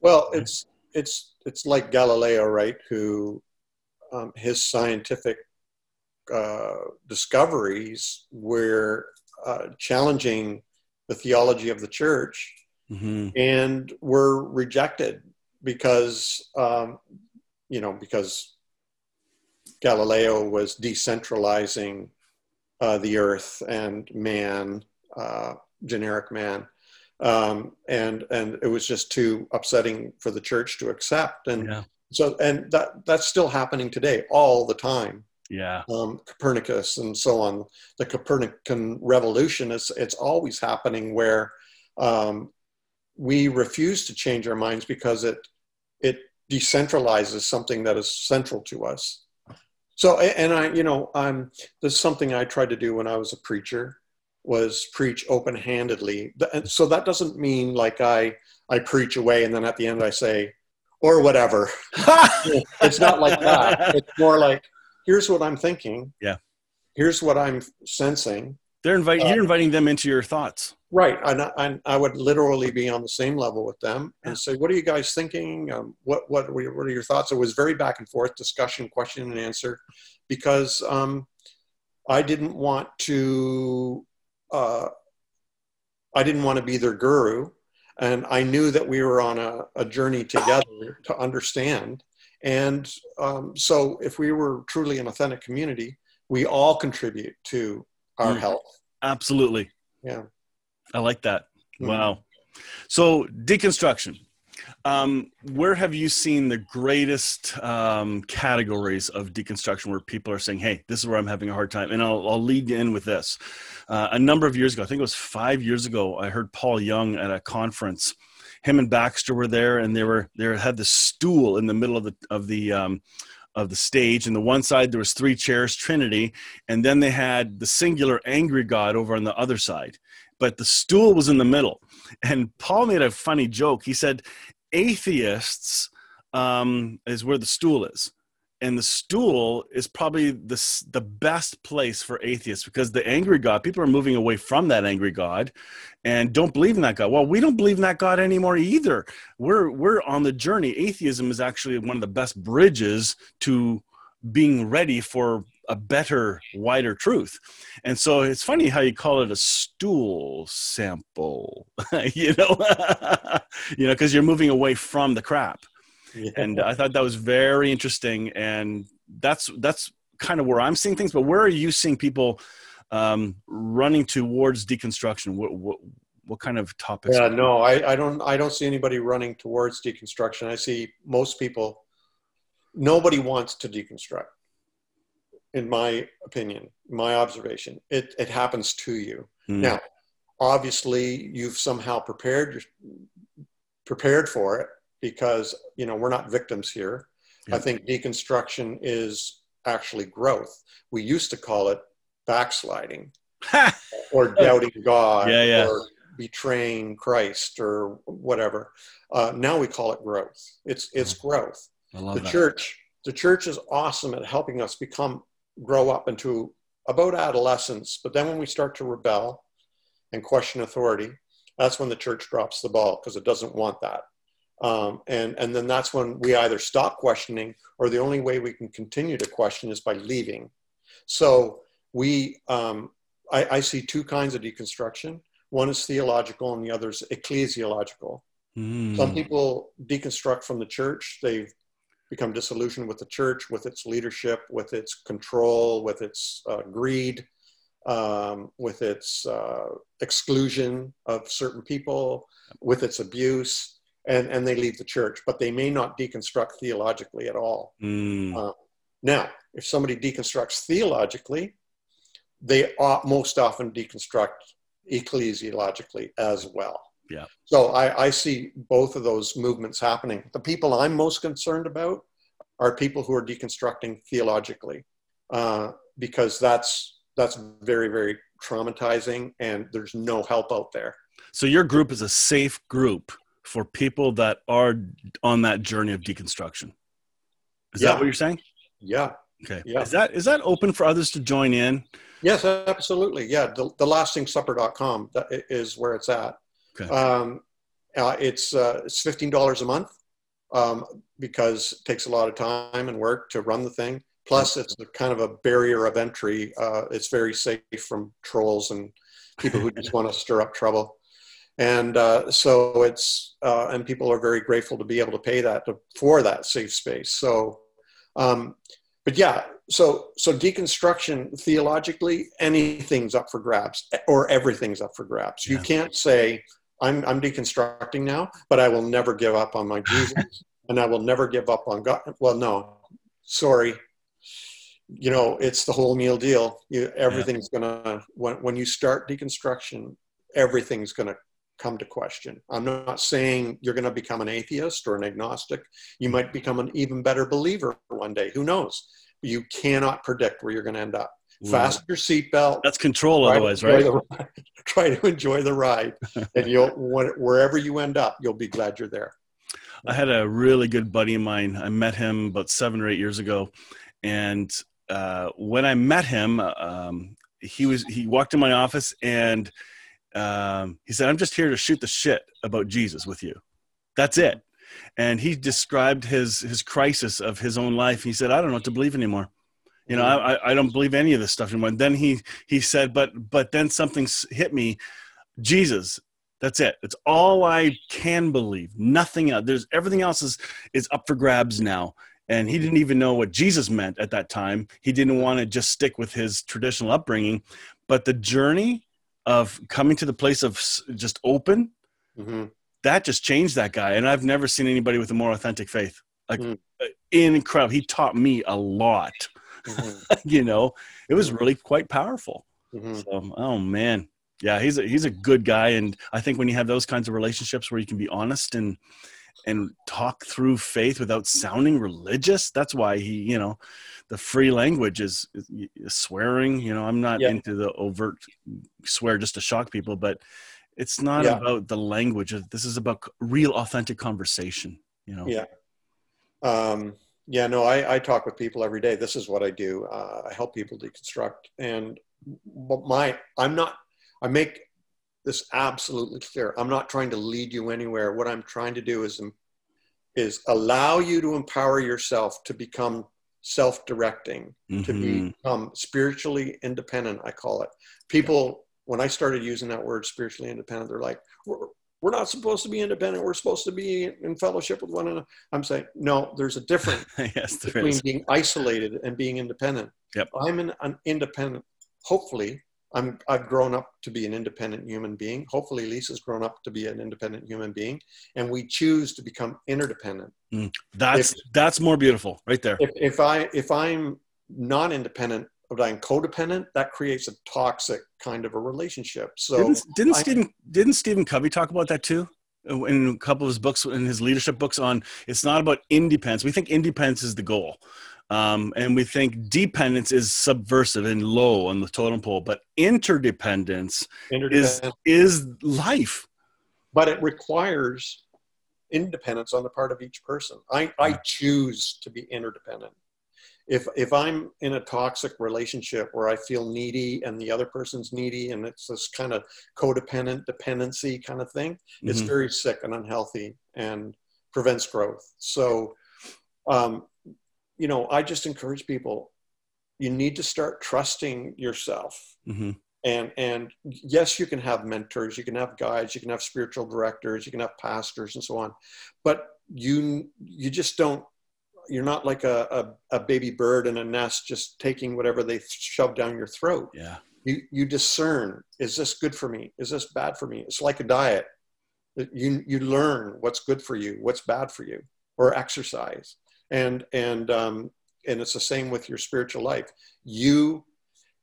Well, it's it's it's like Galileo, right? Who um, his scientific uh, discoveries were uh, challenging the theology of the church mm-hmm. and were rejected because um, you know because Galileo was decentralizing uh, the earth and man, uh, generic man, um, and and it was just too upsetting for the church to accept. And yeah. so, and that that's still happening today, all the time. Yeah, um, Copernicus and so on. The Copernican revolution is it's always happening where um, we refuse to change our minds because it it decentralizes something that is central to us. So, and I, you know, I'm, this is something I tried to do when I was a preacher was preach open-handedly. So that doesn't mean like I, I preach away and then at the end I say, or whatever. (laughs) it's not like that. It's more like, here's what I'm thinking. Yeah. Here's what I'm sensing. They're inviting, uh, you're inviting them into your thoughts. Right. And I, I, would literally be on the same level with them and say, what are you guys thinking? Um, what, what, what are your thoughts? It was very back and forth discussion, question and answer, because um, I didn't want to, uh, I didn't want to be their guru. And I knew that we were on a, a journey together to understand. And um, so if we were truly an authentic community, we all contribute to our mm, health. Absolutely. Yeah. I like that. Mm-hmm. Wow. So deconstruction. Um, where have you seen the greatest um, categories of deconstruction where people are saying, "Hey, this is where I'm having a hard time," and I'll, I'll lead in with this. Uh, a number of years ago, I think it was five years ago, I heard Paul Young at a conference. Him and Baxter were there, and they were they had the stool in the middle of the of the um, of the stage and the one side there was three chairs trinity and then they had the singular angry god over on the other side but the stool was in the middle. And Paul made a funny joke. He said, atheists um, is where the stool is. And the stool is probably the, the best place for atheists because the angry God, people are moving away from that angry God and don't believe in that God. Well, we don't believe in that God anymore either. We're, we're on the journey. Atheism is actually one of the best bridges to being ready for a better, wider truth. And so it's funny how you call it a stool sample, (laughs) you know, (laughs) you know, because you're moving away from the crap. Yeah. And I thought that was very interesting, and that's that's kind of where I'm seeing things. But where are you seeing people um, running towards deconstruction? What, what what kind of topics? Yeah, no, I, I don't I don't see anybody running towards deconstruction. I see most people. Nobody wants to deconstruct in my opinion, my observation. It, it happens to you. Mm. Now, obviously, you've somehow prepared prepared for it because you know we're not victims here. I think deconstruction is actually growth. We used to call it backsliding (laughs) or doubting God Yeah, yeah. or betraying Christ or whatever. Uh, now we call it growth. It's it's growth. The that. church the church is awesome at helping us become grow up into about adolescence. But then when we start to rebel and question authority, that's when the church drops the ball because it doesn't want that. Um, and and then that's when we either stop questioning or the only way we can continue to question is by leaving. So we um, I, I see two kinds of deconstruction. One is theological and the other is ecclesiological. Mm. Some people deconstruct from the church. They've become disillusioned with the church, with its leadership, with its control, with its uh, greed, um, with its uh, exclusion of certain people, with its abuse, and, and they leave the church. But they may not deconstruct theologically at all. Mm. Uh, Now, if somebody deconstructs theologically, they ought most often deconstruct ecclesiologically as well. Yeah. So I, I see both of those movements happening. The people I'm most concerned about are people who are deconstructing theologically, uh, because that's that's very very traumatizing, and there's no help out there. So your group is a safe group for people that are on that journey of deconstruction. Is Yeah. that what you're saying? Yeah. Okay. Yeah. Is that is that open for others to join in? Yes, absolutely. Yeah, the, the lasting-supper.com that i- is where it's at. Okay. Um, uh, it's uh, it's fifteen dollars a month um, because it takes a lot of time and work to run the thing. Plus, it's a kind of a barrier of entry. Uh, it's very safe from trolls and people who just (laughs) want to stir up trouble. And uh, so it's uh, and people are very grateful to be able to pay that to, for that safe space. So, um, but yeah, so so deconstruction theologically, anything's up for grabs or everything's up for grabs. You can't say I'm I'm deconstructing now, but I will never give up on my (laughs) Jesus and I will never give up on God. Well, no, sorry. You know, it's the whole meal deal. You, everything's gonna when when you start deconstruction, everything's gonna come to question. I'm not saying you're going to become an atheist or an agnostic. You might become an even better believer one day. Who knows? You cannot predict where you're going to end up. Fasten your seatbelt. That's control, otherwise, right? the (laughs) try to enjoy the ride, and you'll wherever you end up, you'll be glad you're there. I had a really good buddy of mine. I met him about seven or eight years ago, and uh, when I met him, um, he was he walked in my office and um, he said, "I'm just here to shoot the shit about Jesus with you. That's it." And he described his his crisis of his own life. He said, "I don't know what to believe anymore. You know, I, I- don't believe any of this stuff anymore." And then he he said, "But but then something hit me. Jesus, that's it. It's all I can believe. Nothing else. There's everything else is is up for grabs now." And he didn't even know what Jesus meant at that time. He didn't want to just stick with his traditional upbringing, but the journey of coming to the place of just open hmm that just changed that guy. And I've never seen anybody with a more authentic faith. Like Mm. uh, incredible. He taught me a lot. Hmm (laughs) you know, it was really quite powerful. hmm So, oh man, yeah, he's a, he's a good guy, and I think when you have those kinds of relationships where you can be honest and and talk through faith without sounding religious, that's why he, you know, the free language is, is swearing. You know, I'm not Yeah. into the overt swear just to shock people, but it's not Yeah. about the language. This is about real, authentic conversation. You know, Yeah. Um, yeah, no, I, I talk with people every day. This is what I do. Uh, I help people deconstruct. And but my, I'm not, I make this absolutely clear. I'm not trying to lead you anywhere. What I'm trying to do is, is allow you to empower yourself to become self-directing, to Mhm. become spiritually independent. I call it. People, when I started using that word spiritually independent, they're like, we're, not supposed to be independent. We're supposed to be in fellowship with one another. I'm saying, no, there's a difference (laughs) yes, there between is. being isolated and being independent. Yep. I'm an, an independent. Hopefully, I'm, I've grown up to be an independent human being. Hopefully, Lisa's grown up to be an independent human being, and we choose to become interdependent. Mm, that's that's more beautiful, right there. If, if I if I'm not independent, but I'm codependent, that creates a toxic kind of a relationship. So didn't didn't I- Stephen didn't Stephen Covey talk about that too? in a couple of his books, in his leadership books, on it's not about independence. We think independence is the goal. Um, and we think dependence is subversive and low on the totem pole, but interdependence, interdependence. is is life. But it requires independence on the part of each person. I, I choose to be interdependent. If if I'm in a toxic relationship where I feel needy and the other person's needy and it's this kind of codependent dependency kind of thing, mm-hmm. it's very sick and unhealthy and prevents growth. So um, you know, I just encourage people, you need to start trusting yourself. Mm-hmm. And, and yes, you can have mentors, you can have guides, you can have spiritual directors, you can have pastors and so on, but you, you just don't, you're not like a, a, a baby bird in a nest, just taking whatever they shove down your throat. Yeah. You, you discern, is this good for me? Is this bad for me? It's like a diet. You, you learn what's good for you, what's bad for you, or exercise and and um, and it's the same with your spiritual life. You,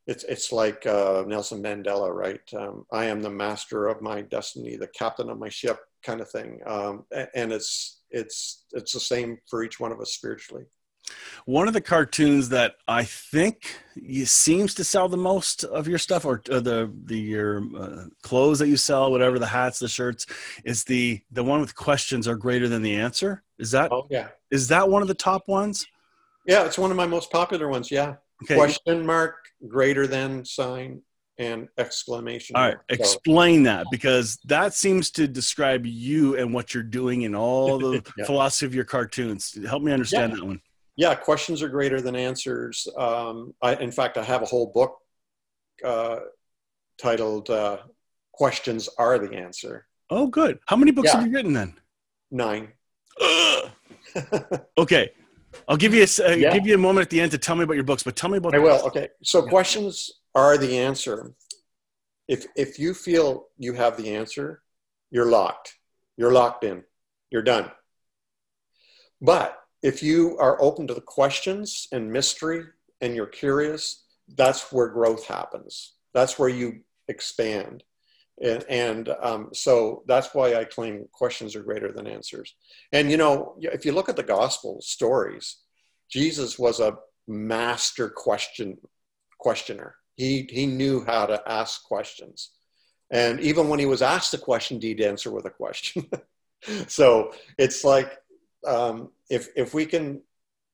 it's it's like uh, Nelson Mandela, right? Um, I am the master of my destiny, the captain of my ship, kind of thing. Um, and it's it's it's the same for each one of us spiritually. One of the cartoons that I think seems to sell the most of your stuff, or uh, the the your uh, clothes that you sell, whatever the hats, the shirts, is the the one with questions are greater than the answer. Is that? Oh yeah. Is that one of the top ones? Yeah, it's one of my most popular ones. Yeah. Okay. Question mark, greater than sign, and exclamation. All right, so. explain that because that seems to describe you and what you're doing in all (laughs) the yeah. philosophy of your cartoons. Help me understand yeah. that one yeah, questions are greater than answers. Um, I, in fact, I have a whole book uh, titled uh, "Questions Are the Answer." Oh, good. How many books yeah. have you written then? Nine. (gasps) okay, I'll give you a uh, yeah. give you a moment at the end to tell me about your books, but tell me about. I will. Okay, so yeah. questions are the answer. If if you feel you have the answer, you're locked. You're locked in. You're done. But if you are open to the questions and mystery and you're curious, that's where growth happens. That's where you expand. And, and um, so that's why I claim questions are greater than answers. And you know, if you look at the gospel stories, Jesus was a master question questioner. He he knew how to ask questions, and even when he was asked a question, he'd answer with a question. (laughs) so it's like um, if if we can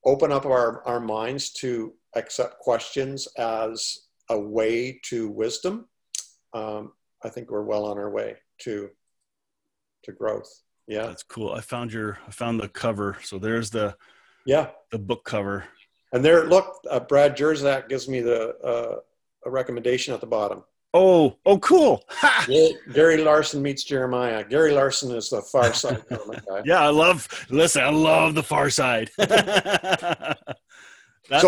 open up our, our minds to accept questions as a way to wisdom, um, I think we're well on our way to to growth. Yeah, that's cool. I found your I found the cover. So there's the yeah the book cover. And there, look, uh, Brad Jersak gives me the uh, a recommendation at the bottom. Oh, oh, cool. (laughs) Gary Larson meets Jeremiah. Gary Larson is the Far (laughs) Side guy. Yeah, I love. Listen, I love the Far Side. (laughs) so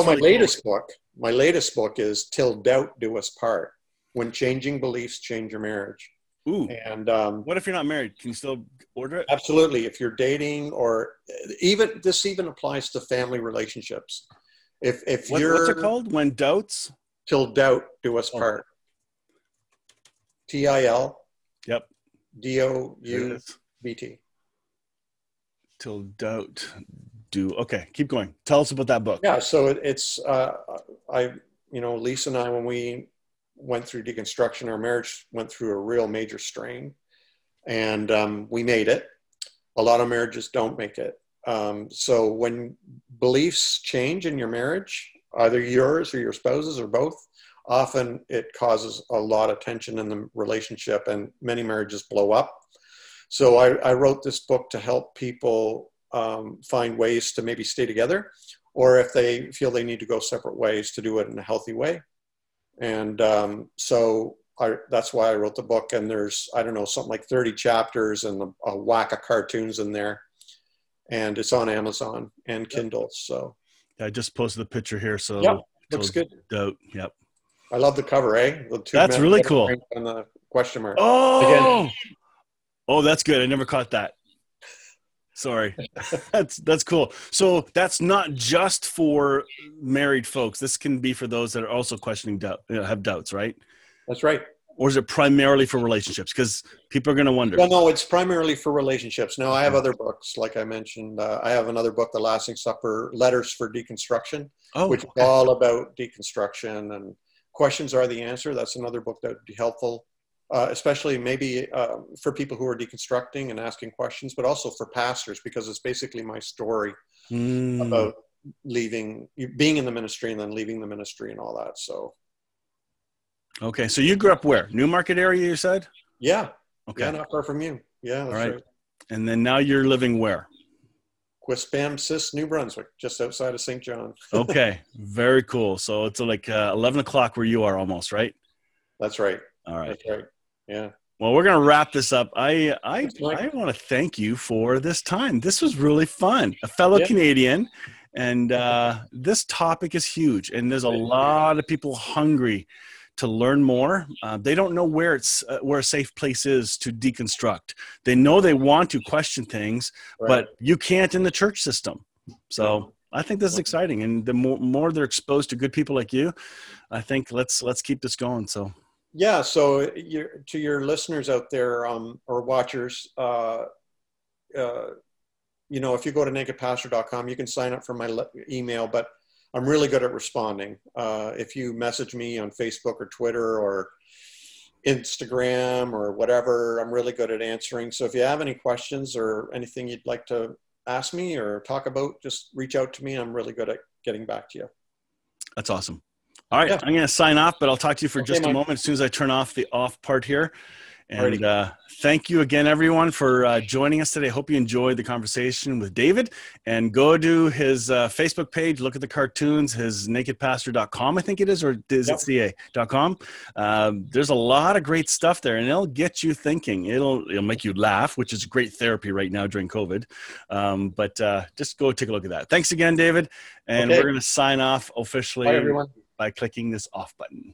my latest cool. book, my latest book is "Till Doubt Do Us Part: When Changing Beliefs Change Your Marriage." Ooh. And um, what if you're not married? Can you still order it? Absolutely. If you're dating, or even this even applies to family relationships. If if what, you're what's it called? When doubts. Till doubt do us part. T I L. Yep. D O U B T. Till doubt do. Okay, keep going. Tell us about that book. Yeah, so it, it's uh, I you know Lisa and I when we went through deconstruction, our marriage went through a real major strain, and um, we made it. A lot of marriages don't make it. Um, so when beliefs change in your marriage, either yours or your spouse's or both, often it causes a lot of tension in the relationship and many marriages blow up. So I, I wrote this book to help people um, find ways to maybe stay together or if they feel they need to go separate ways to do it in a healthy way. And um, so I, that's why I wrote the book. And there's, I don't know, something like 30 chapters and a, a whack of cartoons in there. And it's on Amazon and Kindle. So I just posted the picture here. So yep, looks good. Dope. Yep. I love the cover, eh? The two that's really cool. And the question mark. Oh, Again. oh, that's good. I never caught that. Sorry, (laughs) that's that's cool. So that's not just for married folks. This can be for those that are also questioning doubt, have doubts, right? That's right. Or is it primarily for relationships? Because people are going to wonder. Well, no, it's primarily for relationships. Now, I have other books, like I mentioned. Uh, I have another book, The Lasting Supper Letters for Deconstruction, oh, which is all about deconstruction and questions are the answer. That's another book that would be helpful, uh, especially maybe uh, for people who are deconstructing and asking questions, but also for pastors, because it's basically my story Mm. about leaving, being in the ministry and then leaving the ministry and all that. So, Okay, so you grew up where? Newmarket area, you said? yeah, Okay. yeah, not far from you. Yeah, that's All right. right. And then now you're living where? Quispamsis, New Brunswick, just outside of St. John. (laughs) Okay, very cool. So it's like uh, 11 o'clock where you are almost, right? That's right. All right. That's right. Yeah. Well, we're gonna wrap this up. I I I want to thank you for this time. This was really fun. A fellow Yeah. Canadian, and uh, this topic is huge. And there's a lot of people hungry to learn more. Uh, they don't know where it's uh, where a safe place is to deconstruct. They know they want to question things, Right. but you can't in the church system. So I think this is exciting, and the more, more they're exposed to good people like you, I think let's let's keep this going. So yeah. So to your listeners out there um, or watchers, uh, uh, you know, if you go to nakedpastor.com, you can sign up for my le- email, but I'm really good at responding. Uh, if you message me on Facebook or Twitter or Instagram or whatever, I'm really good at answering. So if you have any questions or anything you'd like to ask me or talk about, just reach out to me. I'm really good at getting back to you. That's awesome. All right, Yeah. I'm going to sign off, but I'll talk to you for Okay, just a Mike. moment as soon as I turn off the off part here. And uh, thank you again, everyone, for uh, joining us today. Hope you enjoyed the conversation with David. And go to his uh, Facebook page, look at the cartoons, his nakedpastor.com, I think it is, or is Yep. it ca.com? Um, there's a lot of great stuff there, and it'll get you thinking. It'll, it'll make you laugh, which is great therapy right now during COVID. Um, but uh, just go take a look at that. Thanks again, David. And Okay. we're going to sign off officially Bye, by clicking this off button.